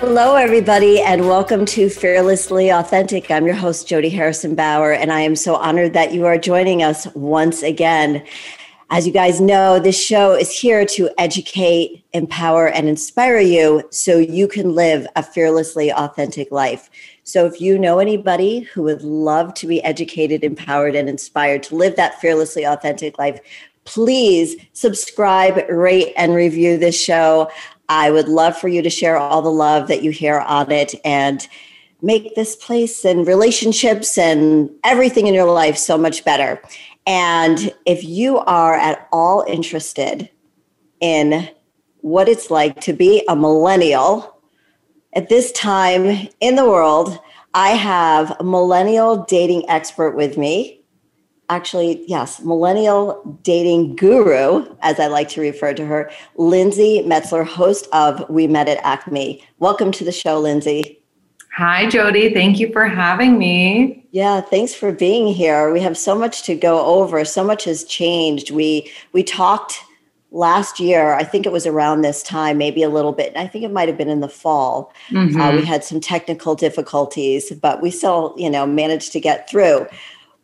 Hello, everybody, and welcome to Fearlessly Authentic. I'm your host, Jody Harrison Bauer, and I am so honored that you are joining us once again. As you guys know, this show is here to educate, empower, and inspire you so you can live a fearlessly authentic life. So, if you know anybody who would love to be educated, empowered, and inspired to live that fearlessly authentic life, please subscribe, rate, and review this show. I would love for you to share all the love that you hear on it and make this place and relationships and everything in your life so much better. And if you are at all interested in what it's like to be a millennial at this time in the world, I have a millennial dating expert with me actually, yes, millennial dating guru, as I like to refer to her, Lindsey Metselaar, host of We Met at Acme. Welcome to the show, Lindsey. Hi, Jody. Thank you for having me. Yeah, thanks for being here. We have so much to go over. So much has changed. We we talked last year. I think it was around this time, maybe a little bit. I think it might have been in the fall. Mm-hmm. Uh, we had some technical difficulties, but we still, you know, managed to get through.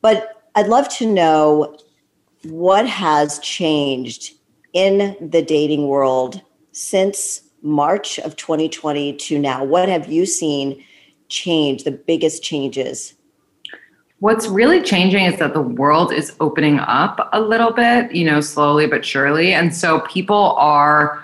But I'd love to know what has changed in the dating world since March of 2020 to now. What have you seen change, the biggest changes? What's really changing is that the world is opening up a little bit, you know, slowly but surely. And so people are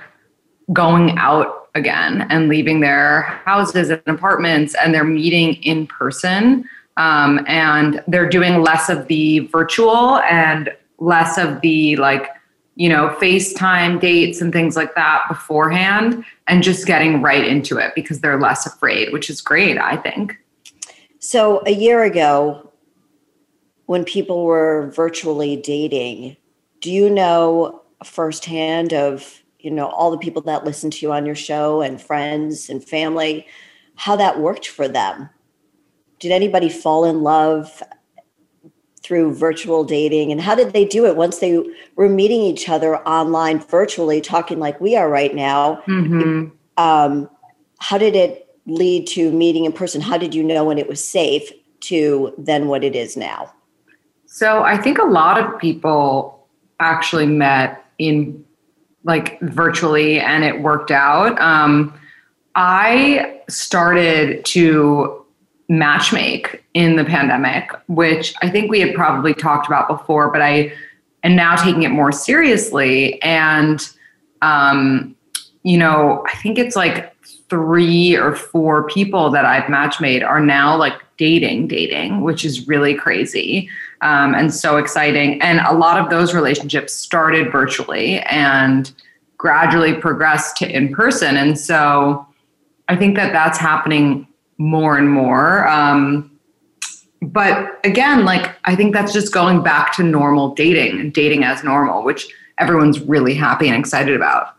going out again and leaving their houses and apartments and they're meeting in person um, and they're doing less of the virtual and less of the like you know facetime dates and things like that beforehand and just getting right into it because they're less afraid which is great i think. So a year ago when people were virtually dating do you know firsthand of you know all the people that listen to you on your show and friends and family how that worked for them did anybody fall in love through virtual dating? And how did they do it once they were meeting each other online virtually talking like we are right now? Mm-hmm. um, how did it lead to meeting in person? How did you know when it was safe to then what it is now? So i think a lot of people actually met in like virtually and it worked out. Um, i started to matchmake in the pandemic, which I think we had probably talked about before, but I am now taking it more seriously. And, um, you know, I think it's like three or four people that I've matchmade are now like dating, dating, which is really crazy um, and so exciting. And a lot of those relationships started virtually and gradually progressed to in person. And so I think that that's happening more and more. Um, but again, like I think that's just going back to normal dating and dating as normal, which everyone's really happy and excited about.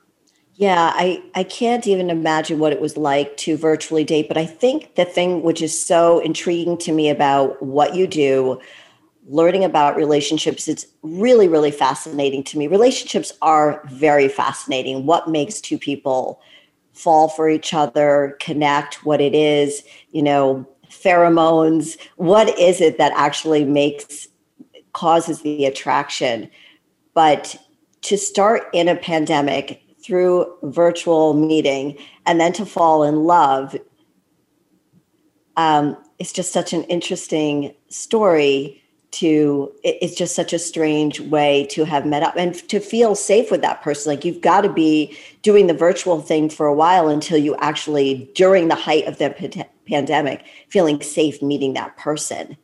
Yeah, I, I can't even imagine what it was like to virtually date. But I think the thing which is so intriguing to me about what you do, learning about relationships, it's really, really fascinating to me. Relationships are very fascinating. What makes two people fall for each other, connect, what it is, you know, pheromones. What is it that actually makes causes the attraction? But to start in a pandemic through virtual meeting and then to fall in love um, it's just such an interesting story to it's just such a strange way to have met up and to feel safe with that person. Like you've got to be doing the virtual thing for a while until you actually during the height of the pandemic feeling safe meeting that person.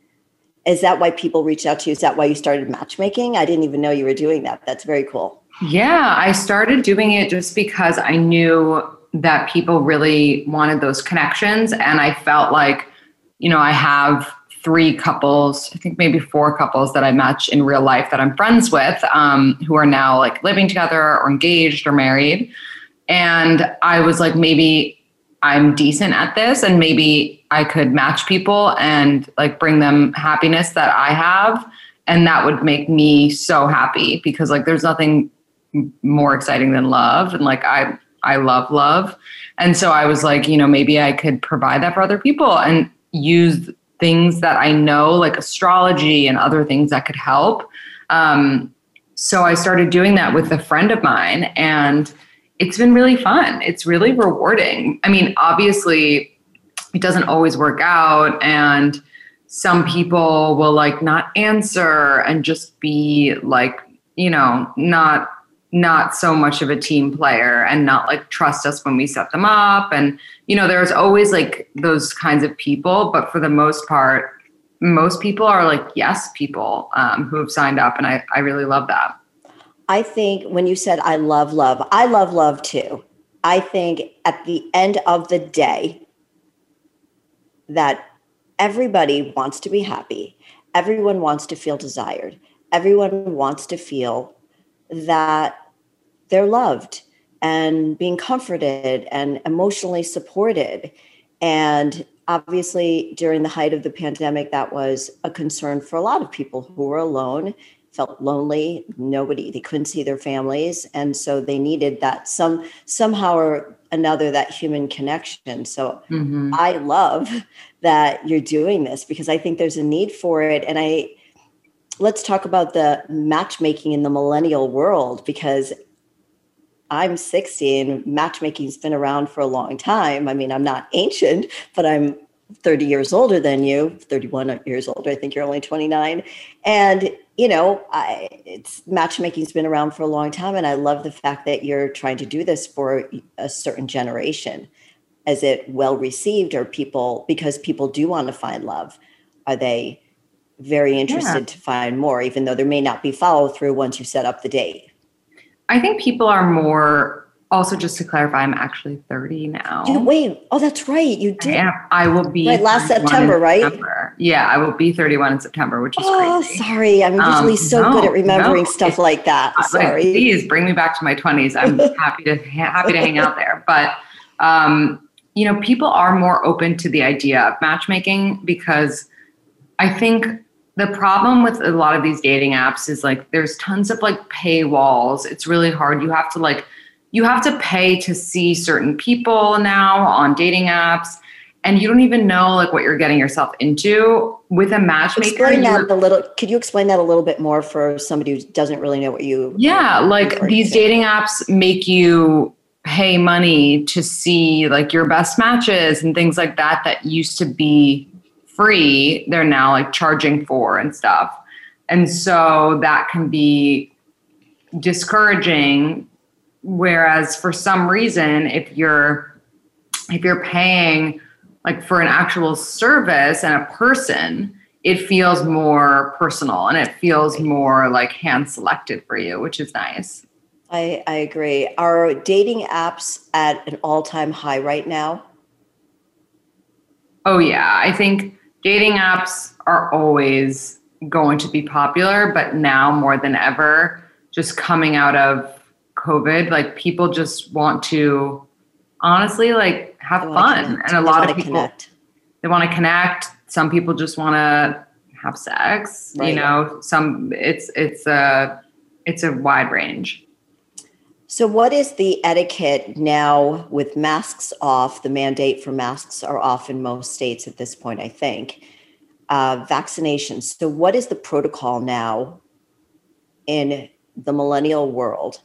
Is that why people reached out to you? Is that why you started matchmaking? I didn't even know you were doing that. That's very cool. Yeah i started doing it just because i knew that people really wanted those connections. And I felt like, you know, I have three couples, I think maybe four couples that I match in real life that I'm friends with um, who are now like living together or engaged or married. And I was like, maybe I'm decent at this and maybe I could match people and like bring them happiness that I have. And that would make me so happy because like there's nothing more exciting than love. And like I, I love love. And so I was like, you know, maybe I could provide that for other people and use things that I know, like astrology and other things that could help. Um, so I started doing that with a friend of mine, and it's been really fun. It's really rewarding. I mean, obviously, it doesn't always work out, and some people will like not answer and just be like, you know, not not so much of a team player and not like trust us when we set them up. And you know there's always like those kinds of people but for the most part most people are like yes people um, who have signed up and I, I really love that. I think when you said i love love i love love too. I think at the end of the day that everybody wants to be happy. Everyone wants to feel desired. Everyone wants to feel that they're loved and being comforted and emotionally supported. And obviously, during the height of the pandemic, that was a concern for a lot of people who were alone, felt lonely, nobody, they couldn't see their families. And so they needed that some somehow or another that human connection. So mm-hmm. I love that you're doing this because I think there's a need for it. And I let's talk about the matchmaking in the millennial world because I'm 60 and matchmaking's been around for a long time. I mean, I'm not ancient, but I'm 30 years older than you, 31 years older. I think you're only 29. And, you know, I, it's matchmaking's been around for a long time. And I love the fact that you're trying to do this for a certain generation. Is it well received or people, because people do want to find love, are they very interested yeah. to find more, even though there may not be follow through once you set up the date? I think people are more. Also, just to clarify, I'm actually 30 now. You, wait, oh, that's right. You did. I, I will be right, last September, right? September. Yeah, I will be 31 in September, which is oh, crazy. sorry. I'm usually um, so no, good at remembering no, stuff like that. Sorry. Like, please bring me back to my 20s. I'm happy to happy to hang out there. But um, you know, people are more open to the idea of matchmaking because I think the problem with a lot of these dating apps is like there's tons of like paywalls. It's really hard. You have to like you have to pay to see certain people now on dating apps and you don't even know like what you're getting yourself into with a matchmaker. Explain that a little. Could you explain that a little bit more for somebody who doesn't really know what you? Yeah, like these dating apps make you pay money to see like your best matches and things like that that used to be free, they're now like charging for and stuff. And so that can be discouraging. Whereas for some reason, if you're if you're paying like for an actual service and a person, it feels more personal and it feels more like hand selected for you, which is nice. I, I agree. Are dating apps at an all time high right now? Oh, yeah. I think dating apps are always going to be popular, but now more than ever, just coming out of COVID, like people just want to honestly like have fun. And a lot of people connect. they want to connect. Some people just want to have sex. Right. You know, some it's it's a it's a wide range. So, what is the etiquette now with masks off? The mandate for masks are off in most states at this point, I think. Uh, vaccinations. So, what is the protocol now in the millennial world?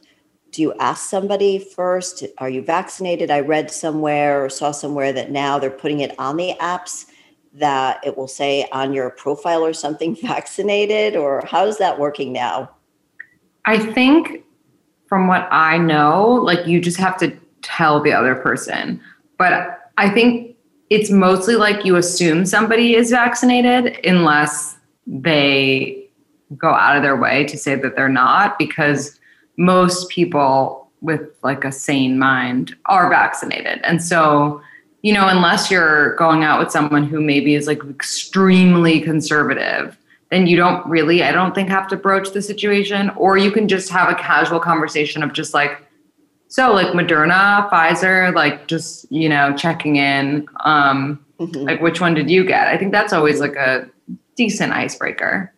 Do you ask somebody first? Are you vaccinated? I read somewhere or saw somewhere that now they're putting it on the apps that it will say on your profile or something vaccinated, or how is that working now? I think from what I know, like you just have to tell the other person. But I think it's mostly like you assume somebody is vaccinated unless they go out of their way to say that they're not, because most people with like a sane mind are vaccinated. And so, you know, unless you're going out with someone who maybe is like extremely conservative, then you don't really, I don't think, have to broach the situation. Or you can just have a casual conversation of just like, so like Moderna, Pfizer, like just, you know, checking in. Um, mm-hmm. Like, which one did you get? I think that's always like a decent icebreaker.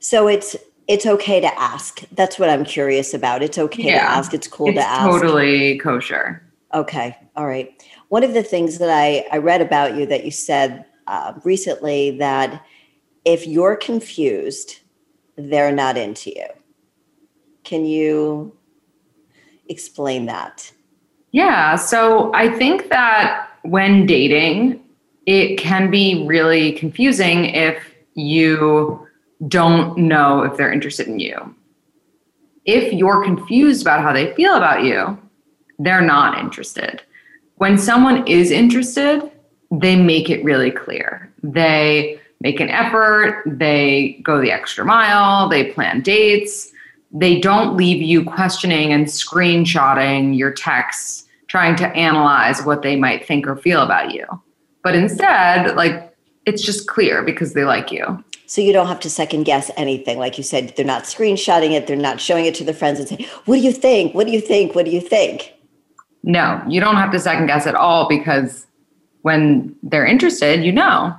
So it's it's okay to ask. That's what I'm curious about. It's okay yeah. to ask. It's cool it's to ask. Totally kosher. Okay. All right. One of the things that I, I read about you that you said uh, recently that if you're confused, they're not into you. Can you explain that? Yeah. So I think that when dating, it can be really confusing if you don't know if they're interested in you. If you're confused about how they feel about you, they're not interested. When someone is interested, they make it really clear. They make an effort, they go the extra mile, they plan dates. They don't leave you questioning and screenshotting your texts, trying to analyze what they might think or feel about you. But instead, like it's just clear because they like you. So you don't have to second guess anything. Like you said, they're not screenshotting it, they're not showing it to their friends and saying, What do you think? What do you think? What do you think? No, you don't have to second guess at all because when they're interested, you know.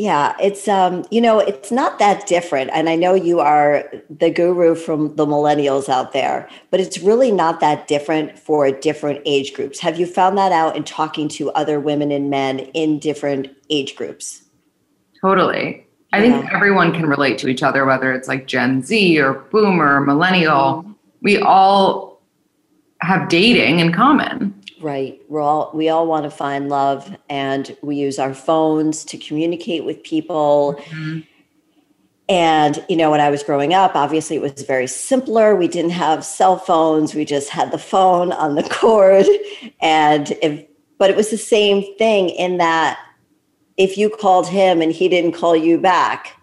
Yeah, it's um, you know, it's not that different. And I know you are the guru from the millennials out there, but it's really not that different for different age groups. Have you found that out in talking to other women and men in different age groups? Totally. I think everyone can relate to each other, whether it's like Gen Z or boomer, or millennial. Mm-hmm. We all have dating in common. Right. We're all we all want to find love and we use our phones to communicate with people. Mm-hmm. And you know, when I was growing up, obviously it was very simpler. We didn't have cell phones. We just had the phone on the cord. And if but it was the same thing in that if you called him and he didn't call you back,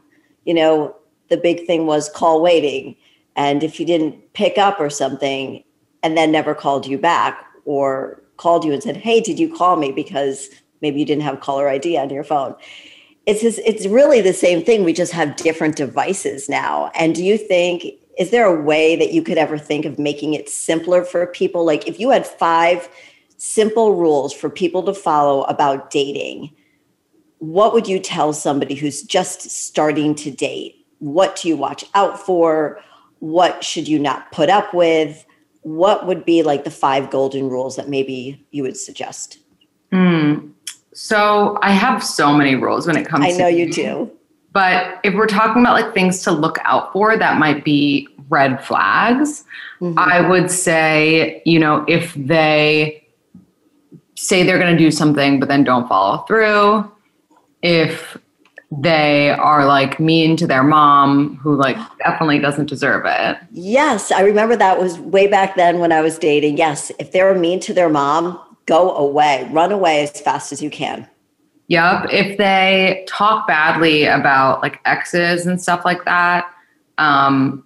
you know, the big thing was call waiting. And if you didn't pick up or something and then never called you back or called you and said, Hey, did you call me? Because maybe you didn't have caller ID on your phone. It's just, it's really the same thing. We just have different devices now. And do you think is there a way that you could ever think of making it simpler for people? Like if you had five simple rules for people to follow about dating, what would you tell somebody who's just starting to date? What do you watch out for? What should you not put up with? What would be like the five golden rules that maybe you would suggest? Mm. So I have so many rules when it comes to I know you do. But if we're talking about like things to look out for that might be red flags, mm-hmm. I would say, you know, if they say they're going to do something but then don't follow through, if they are like mean to their mom who like definitely doesn't deserve it. Yes, I remember that was way back then when I was dating. Yes, if they were mean to their mom, go away. Run away as fast as you can. Yep, if they talk badly about like exes and stuff like that, um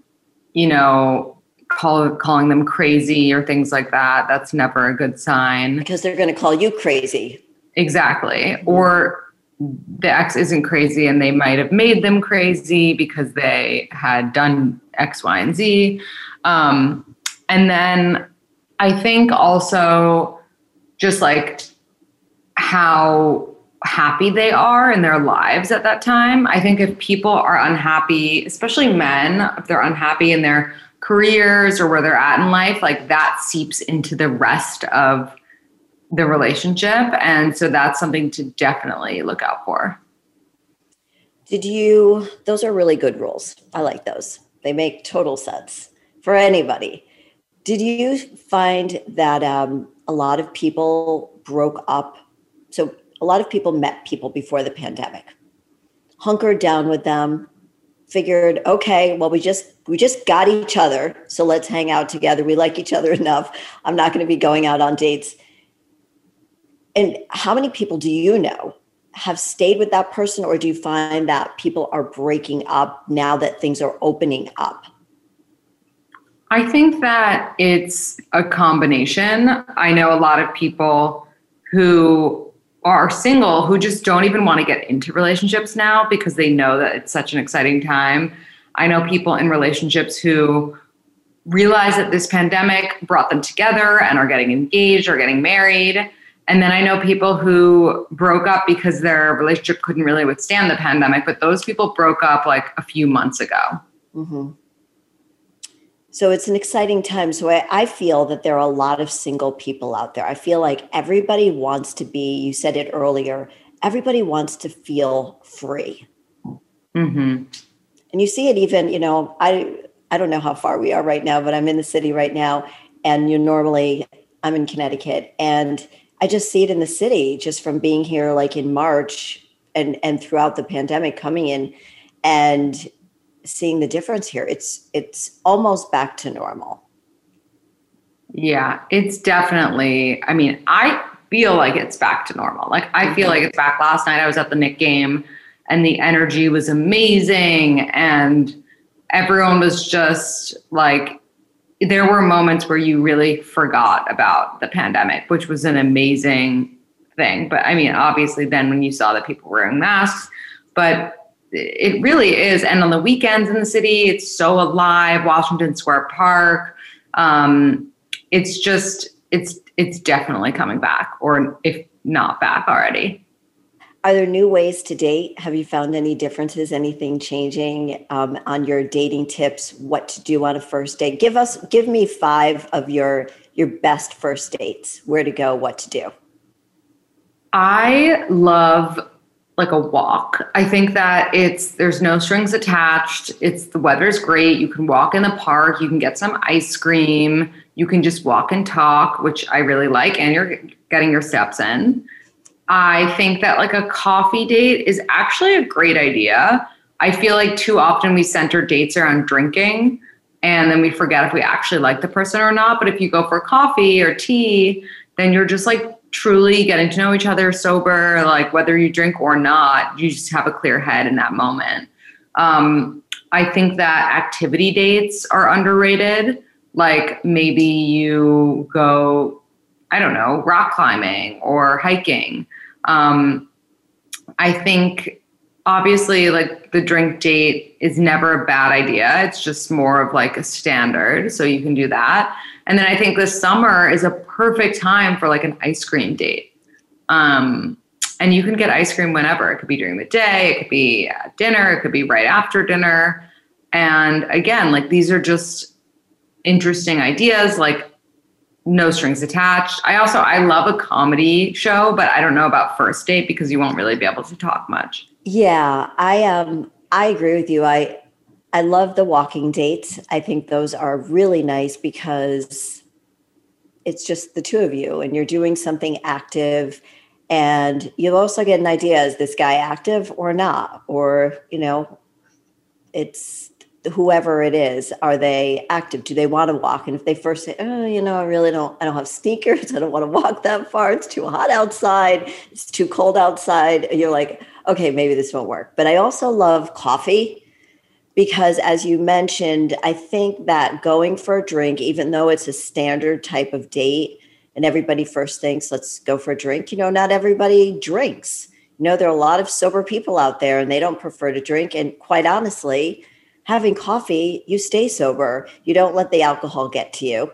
you know, call calling them crazy or things like that, that's never a good sign because they're going to call you crazy. Exactly. Or the ex isn't crazy and they might have made them crazy because they had done X, Y, and Z. Um, and then I think also just like how happy they are in their lives at that time. I think if people are unhappy, especially men, if they're unhappy in their careers or where they're at in life, like that seeps into the rest of the relationship. And so that's something to definitely look out for. Did you, those are really good rules. I like those. They make total sense for anybody. Did you find that um, a lot of people broke up? So, a lot of people met people before the pandemic, hunkered down with them, figured, okay, well, we just we just got each other, so let's hang out together. We like each other enough. I'm not going to be going out on dates and how many people do you know have stayed with that person, or do you find that people are breaking up now that things are opening up? I think that it's a combination. I know a lot of people who are single who just don't even want to get into relationships now because they know that it's such an exciting time. I know people in relationships who realize that this pandemic brought them together and are getting engaged or getting married. And then I know people who broke up because their relationship couldn't really withstand the pandemic, but those people broke up like a few months ago. Mm-hmm. So it's an exciting time. So I, I, feel that there are a lot of single people out there. I feel like everybody wants to be, you said it earlier, everybody wants to feel free. Mm-hmm. And you see it even, you know, I I don't know how far we are right now, but I'm in the city right now. And you normally I'm in Connecticut. And I just see it in the city just from being here like in March and and throughout the pandemic coming in and seeing the difference here. It's it's almost back to normal. Yeah, it's definitely. I mean, I feel like it's back to normal. Like I feel like it's back. Last night I was at the Knick game and the energy was amazing and everyone was just like there were moments where you really forgot about the pandemic, which was an amazing thing. But I mean, obviously then when you saw that people were wearing masks, but it really is. And on the weekends in the city, it's so alive. Washington Square Park. Um, it's just it's it's definitely coming back, or if not back already. Are there new ways to date? Have you found any differences? Anything changing um, on your dating tips? What to do on a first date? Give us, give me five of your your best first dates. Where to go? What to do? I love like a walk. I think that it's there's no strings attached. It's the weather's great. You can walk in the park, you can get some ice cream, you can just walk and talk, which I really like and you're getting your steps in. I think that like a coffee date is actually a great idea. I feel like too often we center dates around drinking and then we forget if we actually like the person or not. But if you go for coffee or tea, then you're just like truly getting to know each other sober, like whether you drink or not, you just have a clear head in that moment. Um, I think that activity dates are underrated. Like maybe you go, I don't know, rock climbing or hiking. Um, I think obviously like the drink date is never a bad idea. It's just more of like a standard. So you can do that. And then I think the summer is a perfect time for like an ice cream date. Um, and you can get ice cream whenever. It could be during the day, it could be at dinner, it could be right after dinner. And again, like these are just interesting ideas, like no strings attached. I also I love a comedy show, but I don't know about first date because you won't really be able to talk much. Yeah, I um I agree with you. I I love the walking dates. I think those are really nice because it's just the two of you and you're doing something active and you'll also get an idea is this guy active or not or you know it's whoever it is are they active? Do they want to walk? And if they first say oh you know i really don't i don't have sneakers i don't want to walk that far it's too hot outside it's too cold outside you're like okay maybe this won't work. But i also love coffee because as you mentioned i think that going for a drink even though it's a standard type of date and everybody first thinks let's go for a drink you know not everybody drinks. You know there are a lot of sober people out there and they don't prefer to drink. And quite honestly having coffee you stay sober you don't let the alcohol get to you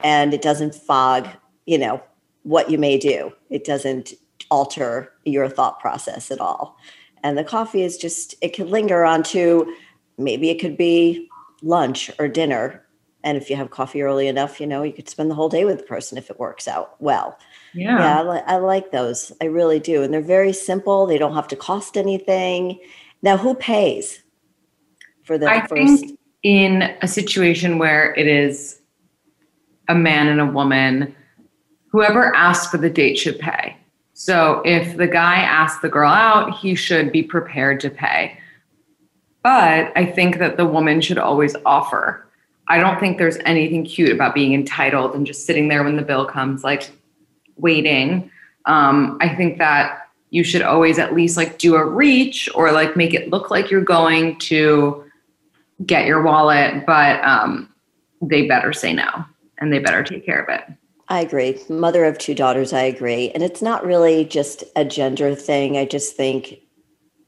and it doesn't fog you know what you may do it doesn't alter your thought process at all and the coffee is just it can linger on to maybe it could be lunch or dinner. And if you have coffee early enough, you know, you could spend the whole day with the person if it works out well. Yeah. Yeah. I, li- I like those. I really do. And they're very simple. They don't have to cost anything. Now, who pays for the I first? Think in a situation where it is a man and a woman, whoever asks for the date should pay. So if the guy asks the girl out, he should be prepared to pay. But I think that the woman should always offer. I don't think there's anything cute about being entitled and just sitting there when the bill comes, like waiting. Um, I think that you should always at least like do a reach or like make it look like you're going to get your wallet. But um, they better say no and they better take care of it. I agree. Mother of two daughters, I agree. And it's not really just a gender thing. I just think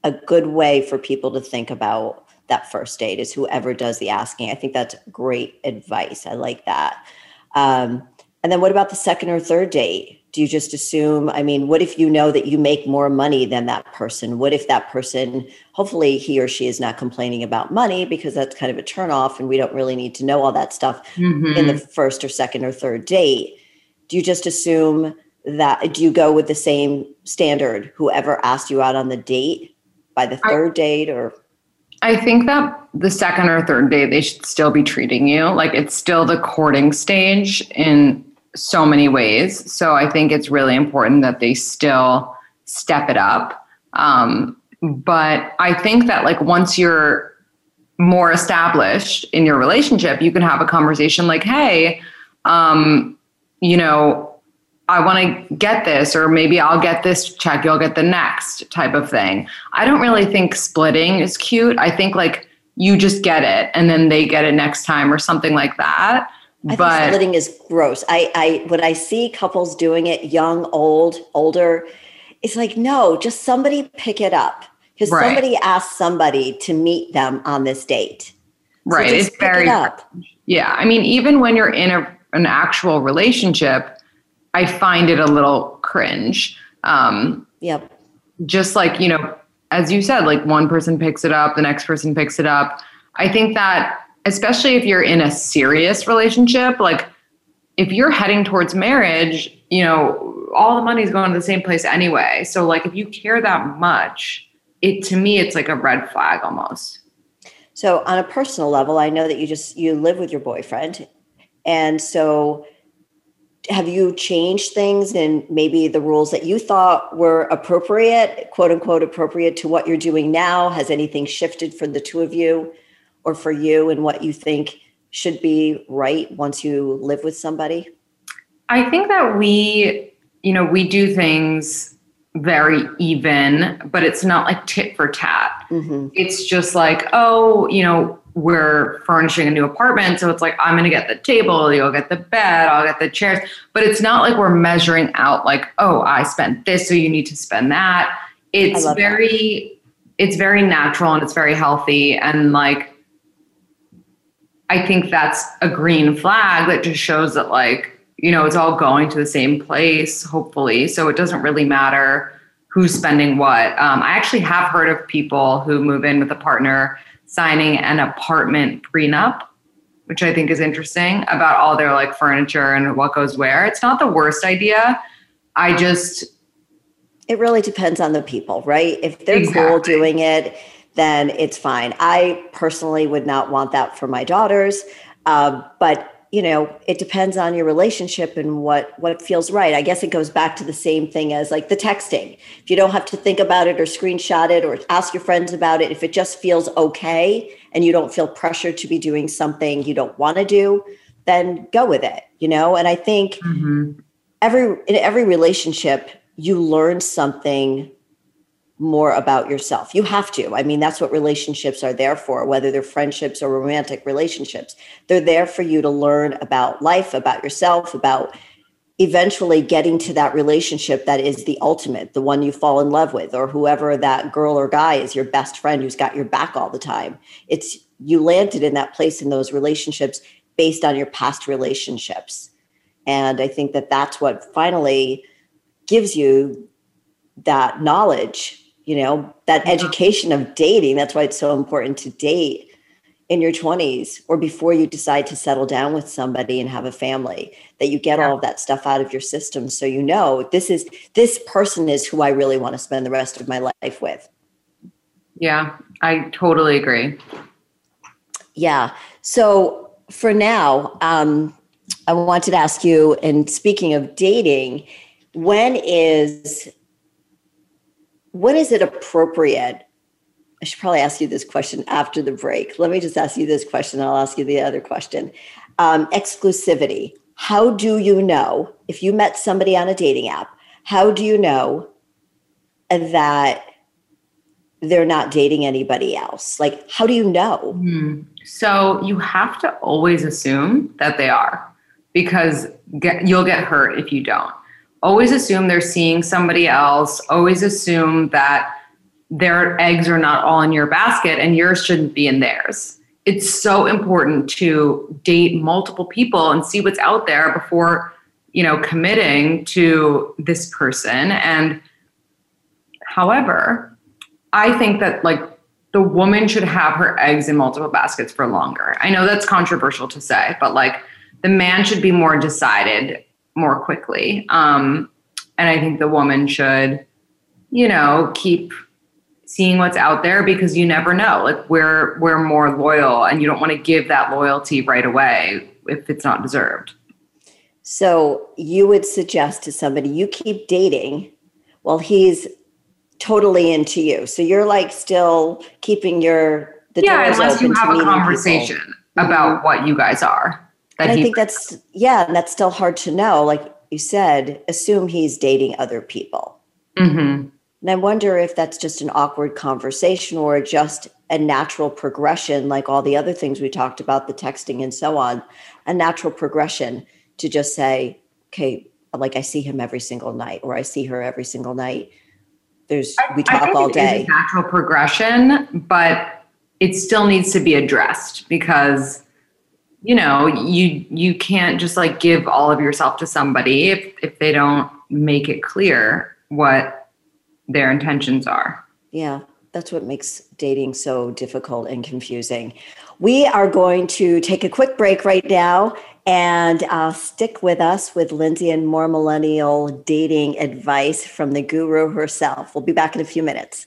a good way for people to think about that first date is whoever does the asking. I think that's great advice. I like that. Um, and then what about the second or third date? Do you just assume? I mean, what if you know that you make more money than that person? What if that person, hopefully, he or she is not complaining about money because that's kind of a turnoff and we don't really need to know all that stuff mm-hmm. in the first or second or third date? Do you just assume that, do you go with the same standard, whoever asked you out on the date by the third I, date or? I think that the second or third date, they should still be treating you like it's still the courting stage in so many ways. So I think it's really important that they still step it up. Um, but I think that like once you're more established in your relationship, you can have a conversation like, hey, um, you know, I want to get this, or maybe I'll get this check, you'll get the next type of thing. I don't really think splitting is cute. I think like you just get it and then they get it next time or something like that. I but think splitting is gross. I, I when I see couples doing it, young, old, older, it's like no, just somebody pick it up because right. somebody asked somebody to meet them on this date. So right. It's very. It yeah, I mean, even when you're in a, an actual relationship, I find it a little cringe. Um, yep. Just like, you know, as you said, like one person picks it up, the next person picks it up. I think that, especially if you're in a serious relationship, like if you're heading towards marriage, you know, all the money's going to the same place anyway. So, like, if you care that much, it to me, it's like a red flag almost. So, on a personal level, I know that you just you live with your boyfriend, and so have you changed things and maybe the rules that you thought were appropriate, quote unquote, appropriate to what you're doing now? Has anything shifted for the two of you or for you and what you think should be right once you live with somebody? I think that we, you know, we do things very even, but it's not like tit for tat. Mm-hmm. It's just like, oh, you know, we're furnishing a new apartment. So it's like, I'm going to get the table, you'll get the bed, I'll get the chairs. But it's not like we're measuring out, like, oh, I spent this, so you need to spend that. It's very, that. it's very natural and it's very healthy. And like, I think that's a green flag that just shows that, like, you know, it's all going to the same place, hopefully. So it doesn't really matter who's spending what. Um, I actually have heard of people who move in with a partner signing an apartment prenup, which I think is interesting about all their like furniture and what goes where. It's not the worst idea. I just it really depends on the people, right? If they're exactly. cool doing it, then it's fine. I personally would not want that for my daughters, uh, but you know it depends on your relationship and what what feels right i guess it goes back to the same thing as like the texting if you don't have to think about it or screenshot it or ask your friends about it if it just feels okay and you don't feel pressured to be doing something you don't want to do then go with it you know and i think mm-hmm. every in every relationship you learn something more about yourself. You have to. I mean, that's what relationships are there for, whether they're friendships or romantic relationships. They're there for you to learn about life, about yourself, about eventually getting to that relationship that is the ultimate, the one you fall in love with, or whoever that girl or guy is, your best friend who's got your back all the time. It's you landed in that place in those relationships based on your past relationships. And I think that that's what finally gives you that knowledge you know that education of dating that's why it's so important to date in your 20s or before you decide to settle down with somebody and have a family that you get yeah. all of that stuff out of your system so you know this is this person is who I really want to spend the rest of my life with. Yeah, I totally agree. Yeah. So for now, um, I wanted to ask you, and speaking of dating, when is when is it appropriate? I should probably ask you this question after the break. Let me just ask you this question. I'll ask you the other question. Um, exclusivity. How do you know if you met somebody on a dating app? How do you know that they're not dating anybody else? Like, how do you know? Mm. So you have to always assume that they are because get, you'll get hurt if you don't. Always assume they're seeing somebody else. Always assume that their eggs are not all in your basket and yours shouldn't be in theirs. It's so important to date multiple people and see what's out there before, you know, committing to this person. And however, I think that like the woman should have her eggs in multiple baskets for longer. I know that's controversial to say, but like the man should be more decided more quickly. Um, and I think the woman should, you know, keep seeing what's out there because you never know. Like we're we're more loyal and you don't want to give that loyalty right away if it's not deserved. So you would suggest to somebody you keep dating while he's totally into you. So you're like still keeping your the yeah, unless you have a conversation people. about mm-hmm. what you guys are. I think that's yeah, and that's still hard to know. Like you said, assume he's dating other people. Mm-hmm. And I wonder if that's just an awkward conversation or just a natural progression, like all the other things we talked about, the texting and so on, a natural progression to just say, okay, like I see him every single night or I see her every single night. There's we talk all day. natural progression, but it still needs to be addressed because you know you you can't just like give all of yourself to somebody if if they don't make it clear what their intentions are. Yeah, that's what makes dating so difficult and confusing. We are going to take a quick break right now and uh, stick with us with Lindsey and more millennial dating advice from the guru herself. We'll be back in a few minutes.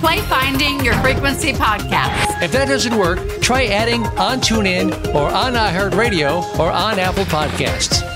play Finding Your Frequency podcast. If that doesn't work, try adding on TuneIn or on iHeartRadio or on Apple Podcasts.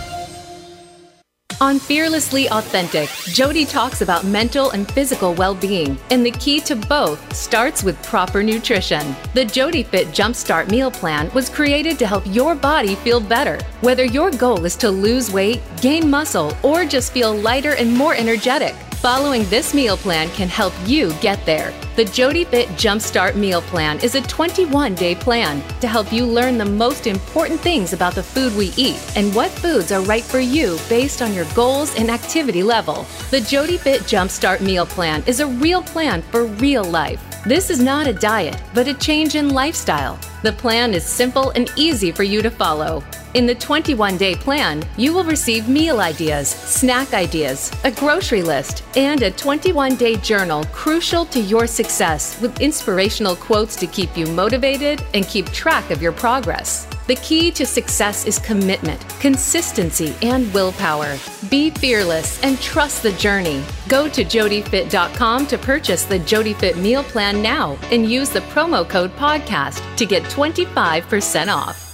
On Fearlessly Authentic, Jody talks about mental and physical well being, and the key to both starts with proper nutrition. The Jody Fit Jumpstart Meal Plan was created to help your body feel better. Whether your goal is to lose weight, gain muscle, or just feel lighter and more energetic, Following this meal plan can help you get there. The Jody Fit Jumpstart Meal Plan is a 21 day plan to help you learn the most important things about the food we eat and what foods are right for you based on your goals and activity level. The Jody Fit Jumpstart Meal Plan is a real plan for real life. This is not a diet, but a change in lifestyle. The plan is simple and easy for you to follow. In the 21 day plan, you will receive meal ideas, snack ideas, a grocery list, and a 21 day journal crucial to your success with inspirational quotes to keep you motivated and keep track of your progress. The key to success is commitment, consistency, and willpower. Be fearless and trust the journey. Go to jodyfit.com to purchase the JodyFit meal plan now and use the promo code podcast to get 25% off.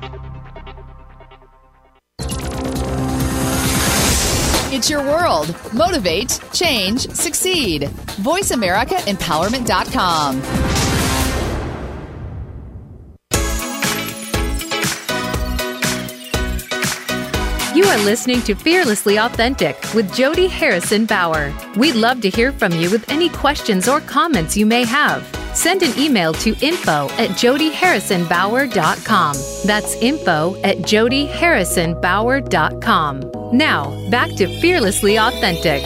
It's your world. Motivate, change, succeed. VoiceAmericaEmpowerment.com. You are listening to Fearlessly Authentic with Jody Harrison Bauer. We'd love to hear from you with any questions or comments you may have. Send an email to info at jodyharrisonbauer.com. That's info at jodyharrisonbauer.com. Now, back to Fearlessly Authentic.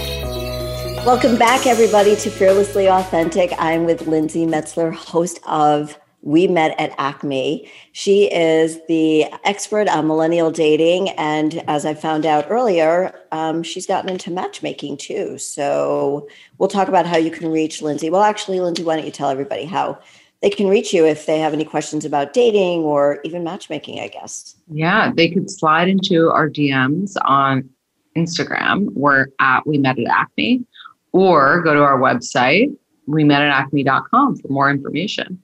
Welcome back, everybody, to Fearlessly Authentic. I'm with Lindsey Metselaar, host of We met at Acme. She is the expert on millennial dating. And as I found out earlier, um, she's gotten into matchmaking too. So we'll talk about how you can reach Lindsey. Well, actually, Lindsey, why don't you tell everybody how they can reach you if they have any questions about dating or even matchmaking, I guess. Yeah, they could slide into our DMs on Instagram. We're at We Met at Acme, or go to our website, we met at acme.com for more information.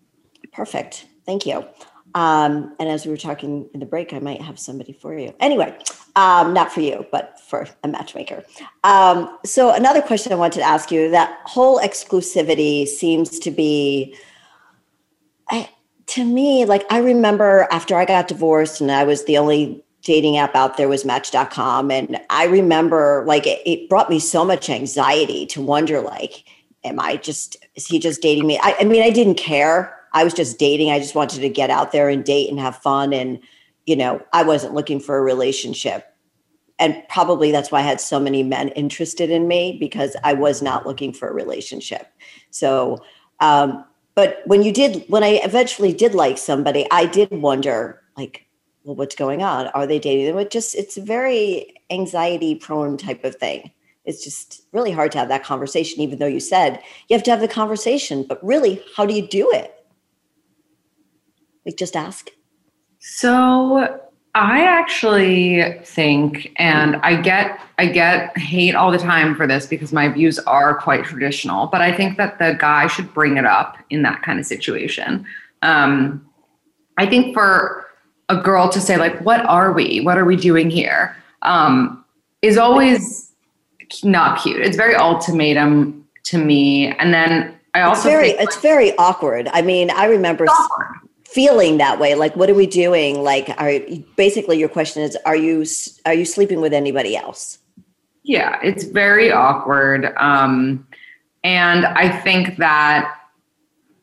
Perfect. Thank you. Um, and as we were talking in the break, I might have somebody for you. Anyway, um, not for you, but for a matchmaker. Um, so, another question I wanted to ask you that whole exclusivity seems to be I, to me, like I remember after I got divorced and I was the only dating app out there was match.com. And I remember like it, it brought me so much anxiety to wonder like, am I just, is he just dating me? I, I mean, I didn't care. I was just dating. I just wanted to get out there and date and have fun. And, you know, I wasn't looking for a relationship. And probably that's why I had so many men interested in me because I was not looking for a relationship. So, um, but when you did when i eventually did like somebody i did wonder like well what's going on are they dating them it just it's a very anxiety prone type of thing it's just really hard to have that conversation even though you said you have to have the conversation but really how do you do it like just ask so I actually think, and I get I get hate all the time for this because my views are quite traditional, but I think that the guy should bring it up in that kind of situation. Um, I think for a girl to say like, "What are we? What are we doing here?" Um, is always not cute. It's very ultimatum to me, and then I also it's very think, it's very awkward. I mean, I remember feeling that way like what are we doing? Like are basically your question is are you are you sleeping with anybody else? Yeah it's very awkward um and i think that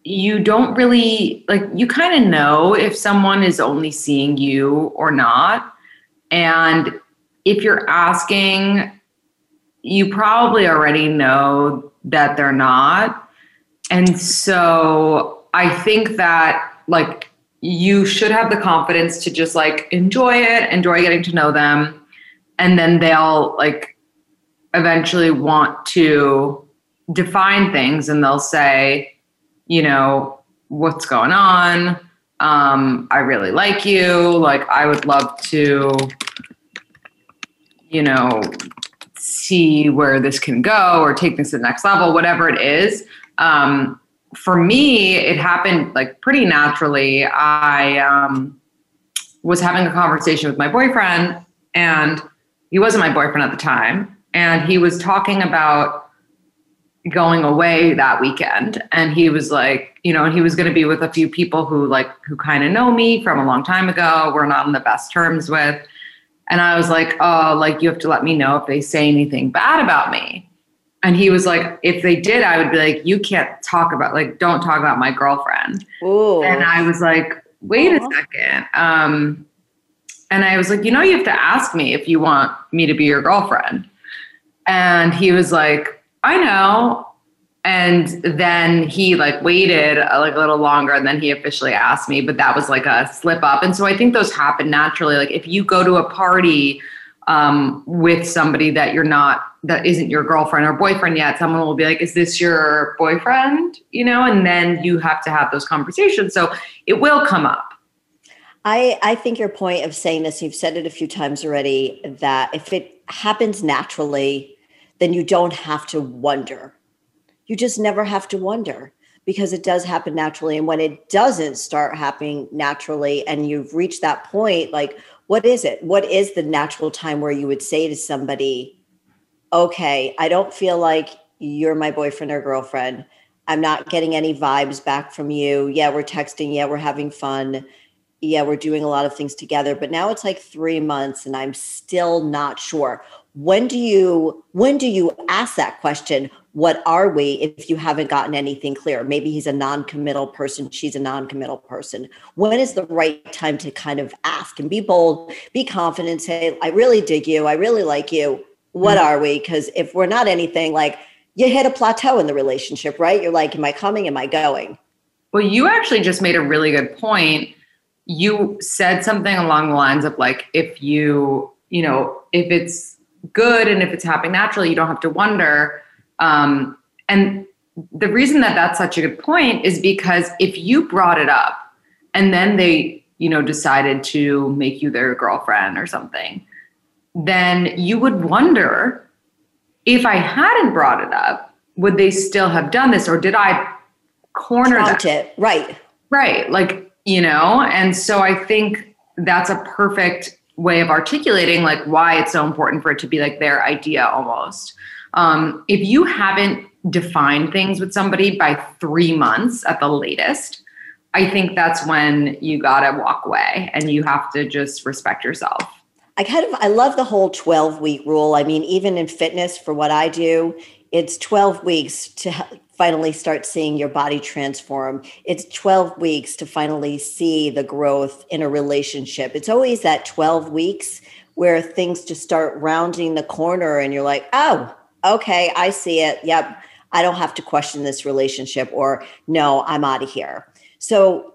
you don't really like you kind of know if someone is only seeing you or not and if you're asking you probably already know that they're not and so i think that like you should have the confidence to just like enjoy it, enjoy getting to know them, and then they'll like eventually want to define things and they'll say, you know, what's going on? Um, I really like you. Like, I would love to, you know, see where this can go or take this to the next level, whatever it is. Um, for me, it happened like pretty naturally. I um, was having a conversation with my boyfriend, and he wasn't my boyfriend at the time. And he was talking about going away that weekend. And he was like, you know, and he was going to be with a few people who like, who kind of know me from a long time ago, we're not on the best terms with. And I was like, oh, like, you have to let me know if they say anything bad about me. And he was like, if they did, I would be like, you can't talk about, like, don't talk about my girlfriend. Ooh. And I was like, wait Aww. a second. Um, and I was like, you know, you have to ask me if you want me to be your girlfriend. And he was like, I know. And then he like waited a, like a little longer and then he officially asked me, but that was like a slip up. And so I think those happen naturally. Like if you go to a party um, with somebody that you're not that isn't your girlfriend or boyfriend yet someone will be like is this your boyfriend? You know and then you have to have those conversations. So it will come up. I i think your point of saying this you've said it a few times already that if it happens naturally then you don't have to wonder. You just never have to wonder because it does happen naturally. And when it doesn't start happening naturally and you've reached that point like what is it? What is the natural time where you would say to somebody, okay, I don't feel like you're my boyfriend or girlfriend. I'm not getting any vibes back from you. Yeah, we're texting. Yeah, we're having fun. Yeah, we're doing a lot of things together. But now it's like three months and I'm still not sure. When do you when do you ask that question? What are we if you haven't gotten anything clear? Maybe he's a non-committal person she's a non-committal person. When is the right time to kind of ask and be bold be confident say i really dig you i really like you. What mm-hmm. are we? Because if we're not anything like you hit a plateau in the relationship right? You're like am i coming? Am i going? Well, you actually just made a really good point. You said something along the lines of like, if you, you know, if it's good and if it's happening naturally, you don't have to wonder. Um, and the reason that that's such a good point is because if you brought it up and then they, you know, decided to make you their girlfriend or something, then you would wonder if I hadn't brought it up, would they still have done this or did I corner Count that? it. Right. Right. Like, you know, and so I think that's a perfect way of articulating like why it's so important for it to be like their idea almost. Um, if you haven't defined things with somebody by three months at the latest, I think that's when you gotta walk away and you have to just respect yourself. I kind of I love the whole 12 week rule. I mean, even in fitness for what I do, it's 12 weeks to finally start seeing your body transform. It's 12 weeks to finally see the growth in a relationship. It's always that 12 weeks where things just start rounding the corner and you're like, "Oh, okay, I see it. Yep. I don't have to question this relationship or no, I'm out of here." So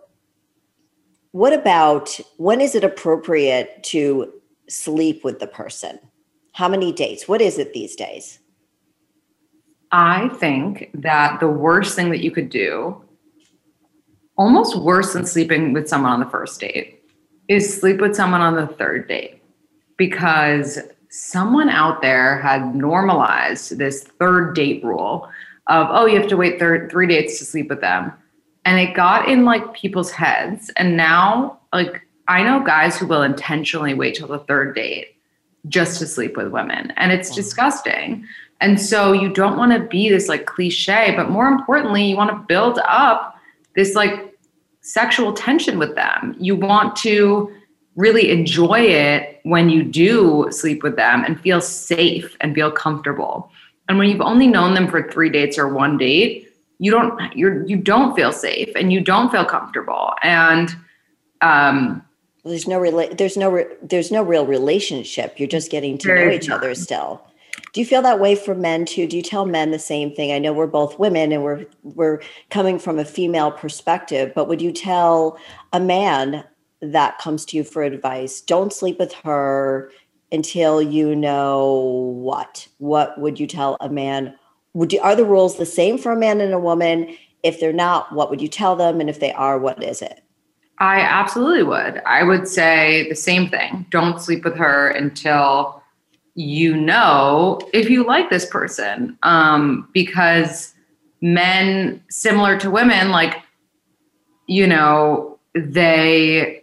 what about when is it appropriate to sleep with the person? How many dates? What is it these days? I think that the worst thing that you could do, almost worse than sleeping with someone on the first date, is sleep with someone on the third date. Because someone out there had normalized this third date rule of, oh, you have to wait thir- three dates to sleep with them. And it got in like people's heads. And now, like, I know guys who will intentionally wait till the third date just to sleep with women. And it's mm-hmm. disgusting. And so you don't want to be this like cliche, but more importantly, you want to build up this like sexual tension with them. You want to really enjoy it when you do sleep with them and feel safe and feel comfortable. And when you've only known them for 3 dates or one date, you don't you're you don't feel safe and you don't feel comfortable. And um there's no rela- there's no re- there's no real relationship. You're just getting to know each other still. Do you feel that way for men too? Do you tell men the same thing? I know we're both women and we're we're coming from a female perspective, but would you tell a man that comes to you for advice, don't sleep with her until you know what? What would you tell a man? Would you, are the rules the same for a man and a woman? If they're not, what would you tell them? And if they are, what is it? I absolutely would. I would say the same thing. Don't sleep with her until you know if you like this person. Um, because men, similar to women, like, you know, they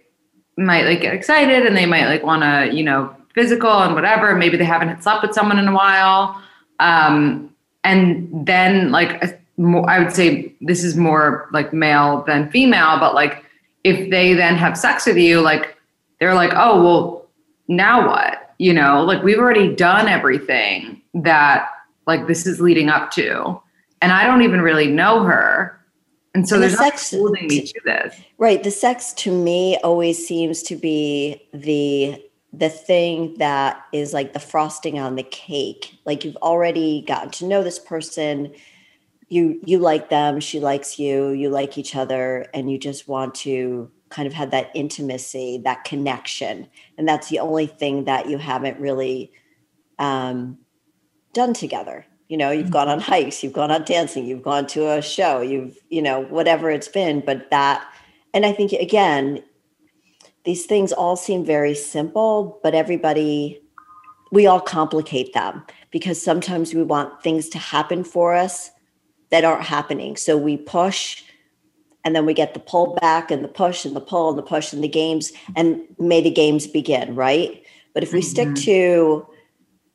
might like get excited and they might like want to, you know, physical and whatever. Maybe they haven't slept with someone in a while. Um, and then, like, I would say this is more like male than female, but like, if they then have sex with you, like they're like, oh, well, now what? You know, like we've already done everything that like this is leading up to. And I don't even really know her. And so and there's the sex holding me to this. Right. The sex to me always seems to be the the thing that is like the frosting on the cake. Like you've already gotten to know this person you you like them she likes you you like each other and you just want to kind of have that intimacy that connection and that's the only thing that you haven't really um, done together you know you've mm-hmm. gone on hikes you've gone on dancing you've gone to a show you've you know whatever it's been but that and i think again these things all seem very simple but everybody we all complicate them because sometimes we want things to happen for us that aren't happening. So we push and then we get the pull back and the push and the pull and the push and the games and may the games begin, right? But if we mm-hmm. stick to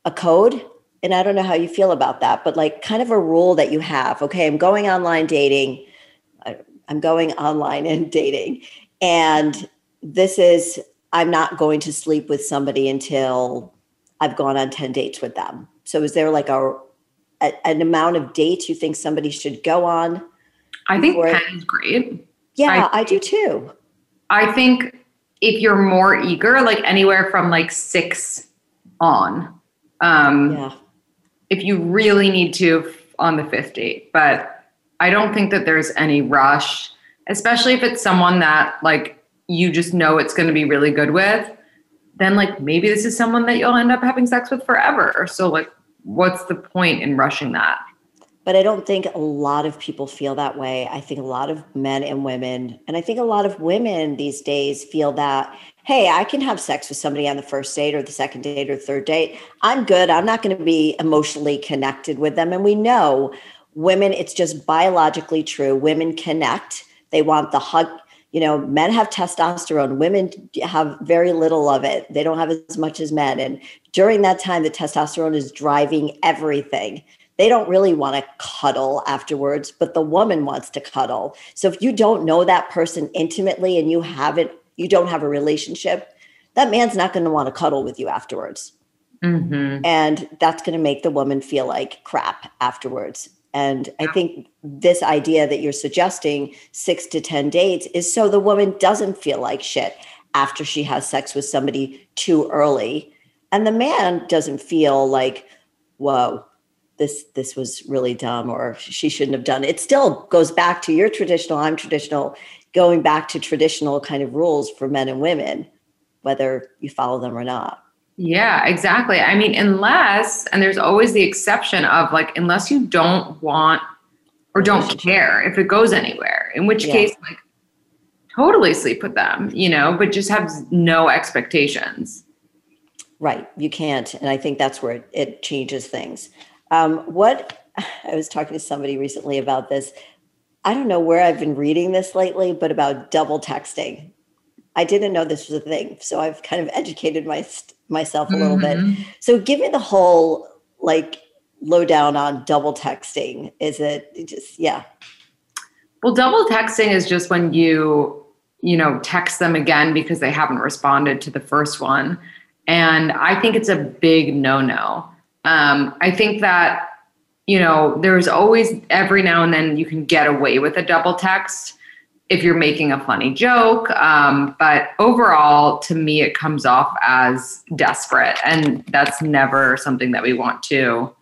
a code, and I don't know how you feel about that, but like kind of a rule that you have, okay, I'm going online dating. I'm going online and dating. And this is, I'm not going to sleep with somebody until I've gone on 10 dates with them. So is there like a a, an amount of dates you think somebody should go on? I think 10 is great. Yeah, I, I do too. I think if you're more eager, like anywhere from like six on. Um, yeah. If you really need to on the fifth date, but I don't think that there's any rush. especially if it's someone that like you just know it's going to be really good with, then like maybe this is someone that you'll end up having sex with forever. So like what's the point in rushing that? But I don't think a lot of people feel that way. I think a lot of men and women, and I think a lot of women these days feel that, hey, I can have sex with somebody on the first date or the second date or third date. I'm good. I'm not going to be emotionally connected with them. And we know women, it's just biologically true. Women connect, they want the hug. You know, men have testosterone, women have very little of it. They don't have as much as men. And during that time, the testosterone is driving everything they don't really want to cuddle afterwards, but the woman wants to cuddle. So if you don't know that person intimately and you haven't, you don't have a relationship, that man's not going to want to cuddle with you afterwards. Mm-hmm. And that's going to make the woman feel like crap afterwards. And I think this idea that you're suggesting six to 10 dates is so the woman doesn't feel like shit after she has sex with somebody too early. And the man doesn't feel like, whoa, this this was really dumb or she shouldn't have done it. It still goes back to your traditional, I'm traditional, going back to traditional kind of rules for men and women, whether you follow them or not. Yeah, exactly. I mean, unless, and there's always the exception of like, unless you don't want or don't care if it goes anywhere, in which yeah. case, like, totally sleep with them, you know, but just have no expectations. Right. You can't. And I think that's where it, it changes things. Um, what I was talking to somebody recently about this. I don't know where I've been reading this lately, but about double texting. I didn't know this was a thing, so I've kind of educated my, myself a little mm-hmm. bit. So, give me the whole like lowdown on double texting. Is it just yeah? Well, double texting is just when you you know text them again because they haven't responded to the first one, and I think it's a big no no. Um, I think that, you know, there's always every now and then you can get away with a double text if you're making a funny joke. Um, but overall, to me, it comes off as desperate. And that's never something that we want to,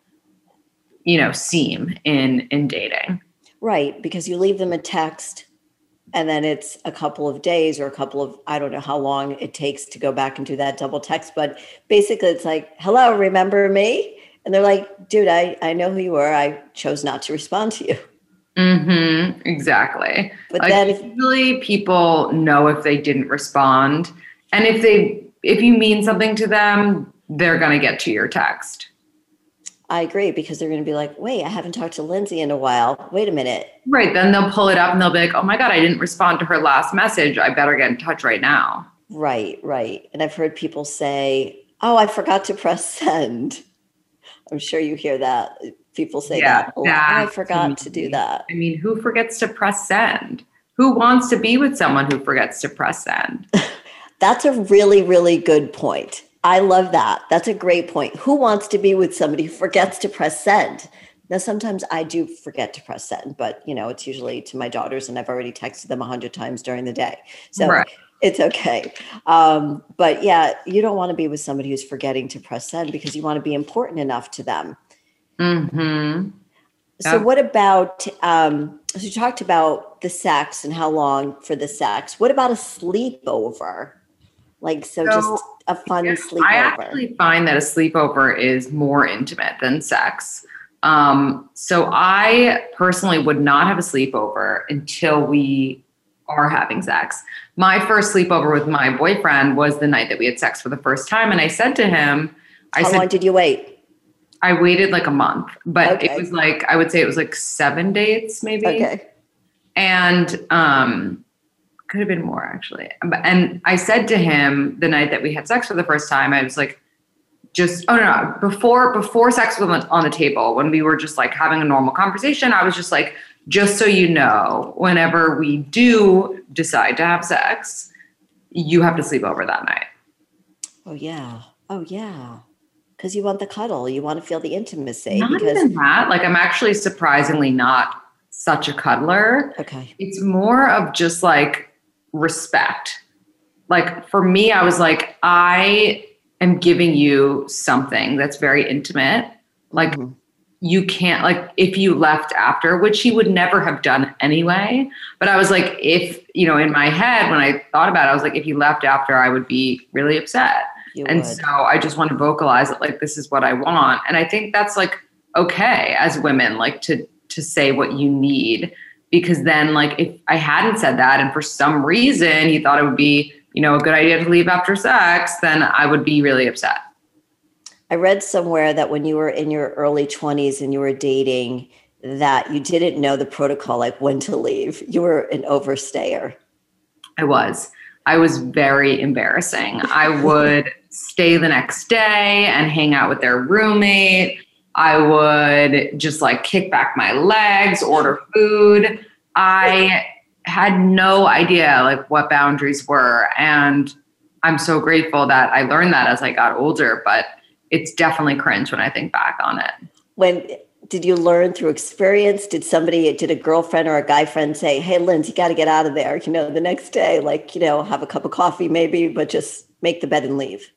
you know, seem in in dating. Right. Because you leave them a text and then it's a couple of days or a couple of i don't know how long it takes to go back and do that double text but basically it's like hello remember me and they're like dude i i know who you are i chose not to respond to you mm-hmm exactly but like then if, usually people know if they didn't respond and if they if you mean something to them they're going to get to your text I agree because they're going to be like, wait, I haven't talked to Lindsey in a while. Wait a minute. Right. Then they'll pull it up and they'll be like, oh my God, I didn't respond to her last message. I better get in touch right now. Right, right. And I've heard people say, oh, I forgot to press send. I'm sure you hear that. People say yeah, that. Oh, I forgot to do that. I mean, who forgets to press send? Who wants to be with someone who forgets to press send? That's a really, really good point. I love that. That's a great point. Who wants to be with somebody who forgets to press send? Now, sometimes I do forget to press send, but you know, it's usually to my daughters, and I've already texted them a hundred times during the day, so right. It's okay. Um, but yeah, you don't want to be with somebody who's forgetting to press send because you want to be important enough to them. Hmm. So, what about? Um, so, you talked about the sex and how long for the sex. What about a sleepover? Like, so, so just a fun yeah, sleepover. I actually find that a sleepover is more intimate than sex. Um, so I personally would not have a sleepover until we are having sex. My first sleepover with my boyfriend was the night that we had sex for the first time, and I said to him, "I How said, long did you wait?" I waited like a month, but okay. it was like I would say it was like seven dates, maybe. Okay. And um, could have been more actually. And I said to him the night that we had sex for the first time, I was like, just oh no, no before before sex was on the table when we were just like having a normal conversation, I was just like, just so you know, whenever we do decide to have sex, you have to sleep over that night. Oh yeah. Oh yeah. Because you want the cuddle, you want to feel the intimacy. Not because even that. Like I'm actually surprisingly not such a cuddler. Okay. It's more of just like respect. Like for me, I was like, I am giving you something that's very intimate. Like, mm-hmm. You can't like if you left after which he would never have done anyway. But i was like if you know in my head when i thought about it i was like if you left after i would be really upset. You and would. so i just want to vocalize it like this is what i want. And i think that's like okay as women like to to say what you need. Because then like if i hadn't said that and for some reason he thought it would be you know a good idea to leave after sex then i would be really upset I read somewhere that when you were in your early 20s and you were dating, that you didn't know the protocol, like when to leave. You were an overstayer. I was. I was very embarrassing. I would stay the next day and hang out with their roommate. I would just like kick back my legs, order food. I had no idea like what boundaries were and I'm so grateful that I learned that as I got older, but it's definitely cringe when I think back on it. When did you learn through experience? Did somebody, did a girlfriend or a guy friend say, Hey, Lindsey, you got to get out of there, you know, the next day, like, you know, have a cup of coffee maybe, but just make the bed and leave?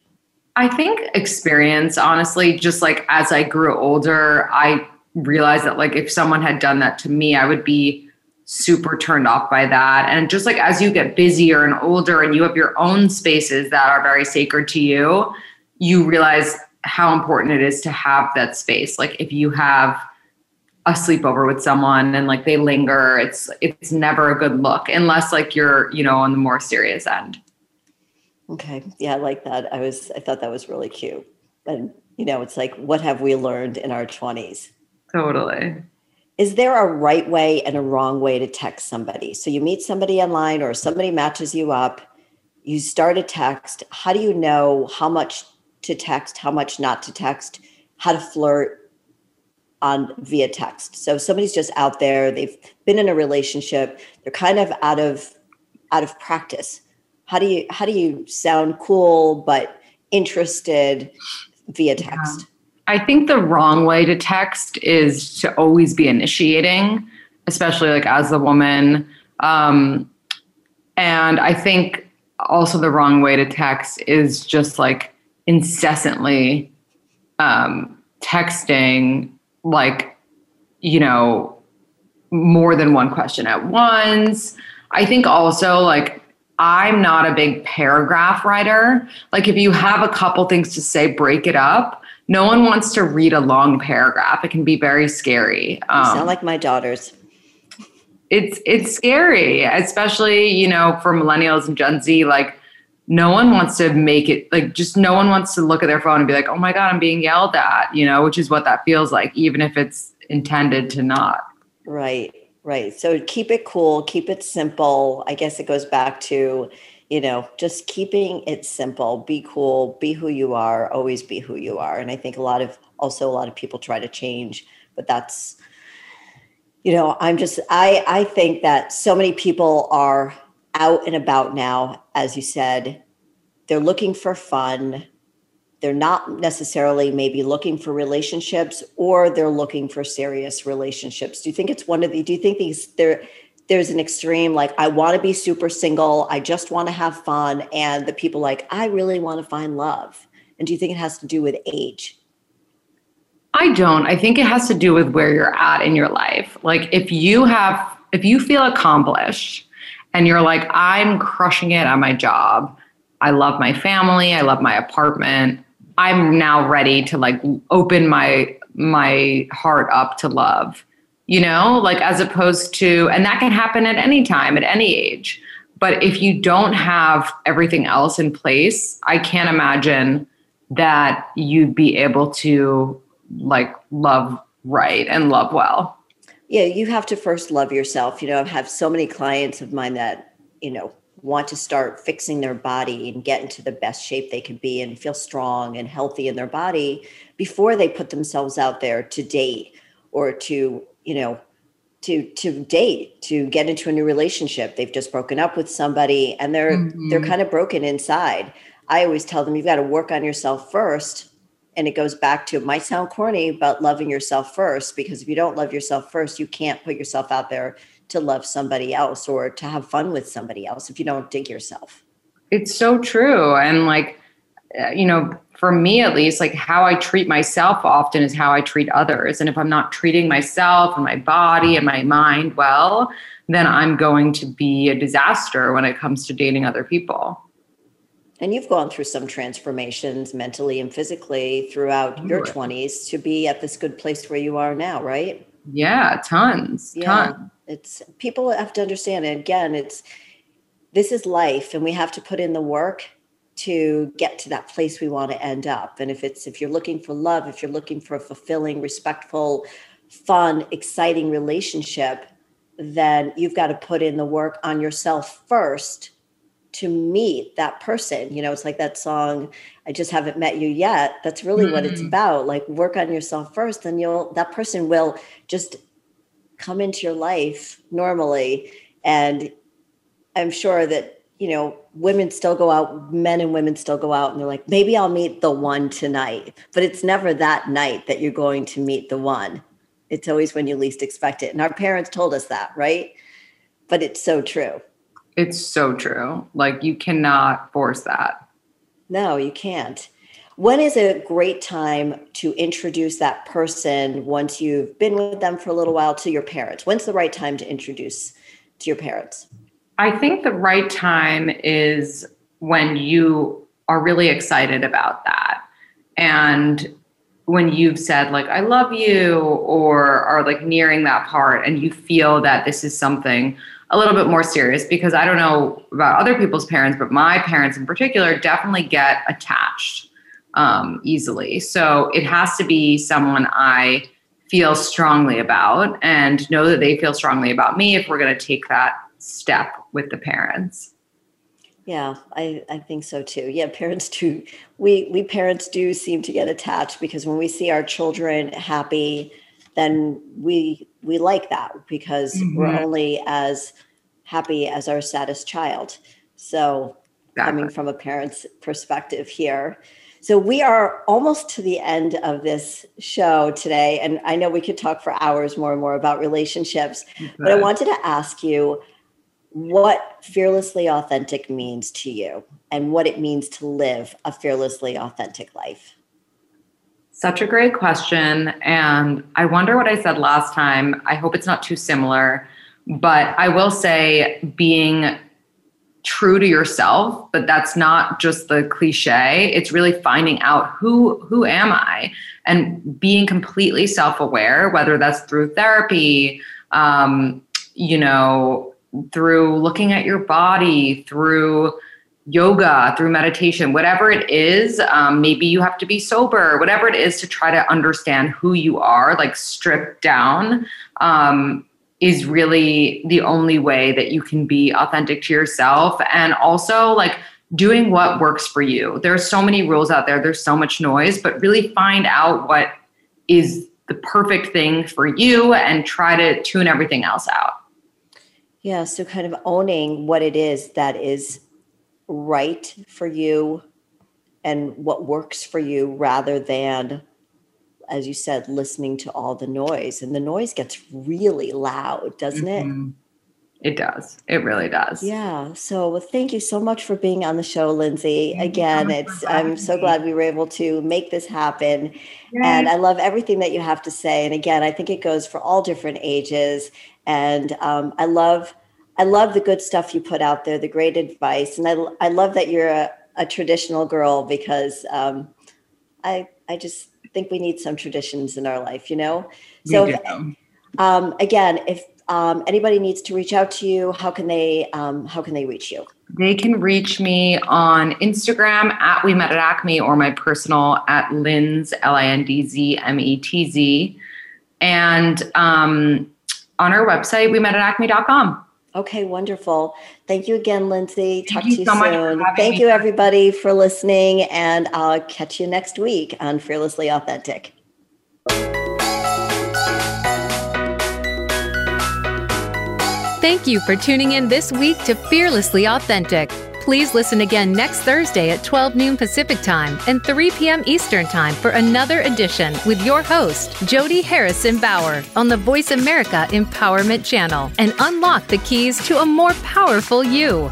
I think experience, honestly, just like as I grew older, I realized that like if someone had done that to me, I would be super turned off by that. And just like as you get busier and older and you have your own spaces that are very sacred to you, you realize how important it is to have that space. Like if you have a sleepover with someone and like they linger, it's it's never a good look unless like you're, you know, on the more serious end. Okay. Yeah, I like that. I was, I thought that was really cute. And, you know, it's like, what have we learned in our 20s? Totally. Is there a right way and a wrong way to text somebody? So you meet somebody online or somebody matches you up, you start a text. How do you know how much to text, how much not to text, how to flirt on via text? So if somebody's just out there, they've been in a relationship, they're kind of out of out of practice. How do you how do you sound cool but interested via text? I think the wrong way to text is to always be initiating, especially like as a woman. Um, and I think also the wrong way to text is just like incessantly um, texting, like, you know, more than one question at once. I think also like I'm not a big paragraph writer. Like if you have a couple things to say, break it up. No one wants to read a long paragraph. It can be very scary. You Um, sound like my daughters. it's it's scary, especially you know for millennials and Gen Z. Like no one wants to make it like just no one wants to look at their phone and be like, oh my god, I'm being yelled at. You know, which is what that feels like, even if it's intended to not. Right, right. So keep it cool, keep it simple. I guess it goes back to, you know, just keeping it simple. Be cool, be who you are, always be who you are. And I think a lot of also a lot of people try to change, but that's you know, I'm just I I think that so many people are out and about now as you said. They're looking for fun. They're not necessarily maybe looking for relationships or they're looking for serious relationships. Do you think it's one of the do you think these there there's an extreme like I want to be super single, I just want to have fun and the people like I really want to find love. And do you think it has to do with age? I don't. I think it has to do with where you're at in your life. Like if you have if you feel accomplished and you're like I'm crushing it at my job. I love my family, I love my apartment. I'm now ready to like open my my heart up to love. You know, like as opposed to and that can happen at any time at any age. But if you don't have everything else in place, I can't imagine that you'd be able to like love right and love well. Yeah, you have to first love yourself. You know, I have so many clients of mine that, you know, want to start fixing their body and get into the best shape they can be and feel strong and healthy in their body before they put themselves out there to date or to, you know, to to date, to get into a new relationship. They've just broken up with somebody and they're they're mm-hmm. kind of broken inside. I always tell them you've got to work on yourself first and it goes back to it might sound corny but loving yourself first because if you don't love yourself first you can't put yourself out there to love somebody else or to have fun with somebody else if you don't dig yourself It's so true. And like uh, you know, for me at least, like how I treat myself often is how I treat others. And if I'm not treating myself and my body and my mind well, then I'm going to be a disaster when it comes to dating other people. And you've gone through some transformations mentally and physically throughout your 20s to be at this good place where you are now, right? Yeah, tons. Yeah. Tons. It's people have to understand it. Again, it's this is life and we have to put in the work to get to that place we want to end up. And if it's if you're looking for love, if you're looking for a fulfilling, respectful, fun, exciting relationship, then you've got to put in the work on yourself first to meet that person. You know, it's like that song, I just haven't met you yet. That's really mm-hmm. what it's mm. about. Like work on yourself first, then you'll that person will just come into your life normally. And I'm sure that, you know, women still go out, men and women still go out and they're like, maybe I'll meet the one tonight. But it's never that night that you're going to meet the one. It's always when you least expect it. And our parents told us that, right? But it's so true. It's so true. Like you cannot force that. No, you can't. When is a great time to introduce that person once you've been with them for a little while to your parents? When's the right time to introduce to your parents? I think the right time is when you are really excited about that. And when you've said like i love you or are like nearing that part and you feel that this is something a little bit more serious because i don't know about other people's parents but my parents in particular definitely get attached um, easily so it has to be someone i feel strongly about and know that they feel strongly about me if we're going to take that step with the parents yeah, I, I think so too. Yeah, parents do. We we parents do seem to get attached because when we see our children happy, then we we like that because mm-hmm. we're only as happy as our saddest child. So exactly. coming from a parent's perspective here. So we are almost to the end of this show today. And I know we could talk for hours more and more about relationships, okay. but I wanted to ask you what fearlessly authentic means to you and what it means to live a fearlessly authentic life. Such a great question. And I wonder what I said last time. I hope it's not too similar, but I will say being true to yourself but that's not just the cliche it's really finding out who who am i and being completely self-aware whether that's through therapy um, you know through looking at your body, through yoga, through meditation, whatever it is. Um, maybe you have to be sober, whatever it is to try to understand who you are, like stripped down, um, is really the only way that you can be authentic to yourself. And also, like, doing what works for you. There's so many rules out there, there's so much noise, but really find out what is the perfect thing for you and try to tune everything else out. Yeah, so kind of owning what it is that is right for you and what works for you rather than as you said listening to all the noise. And the noise gets really loud doesn't mm-hmm. it it does. It really does. Yeah. So well, thank you so much for being on the show lindsey. Thank again it's i'm so me. glad we were able to make this happen. Yay. and i love everything that you have to say. And again i think it goes for all different ages. And um, I love I love the good stuff you put out there, the great advice, and I I love that you're a, a traditional girl because um, I I just think we need some traditions in our life, you know. So if, um, again, if um, anybody needs to reach out to you, how can they um, how can they reach you? They can reach me on Instagram at We Met at Acme or my personal at Linz L I N D Z M E T Z, and um, on our website, we met at acme.com. Okay, wonderful. Thank you again, Lindsey. Thank Talk you to you so soon. Thank me. you, everybody, for listening, and I'll catch you next week on Fearlessly Authentic. Thank you for tuning in this week to Fearlessly Authentic. Please listen again next Thursday at 12 noon Pacific Time and 3 p.m. Eastern Time for another edition with your host, Jody Harrison Bauer, on the Voice America Empowerment Channel and unlock the keys to a more powerful you.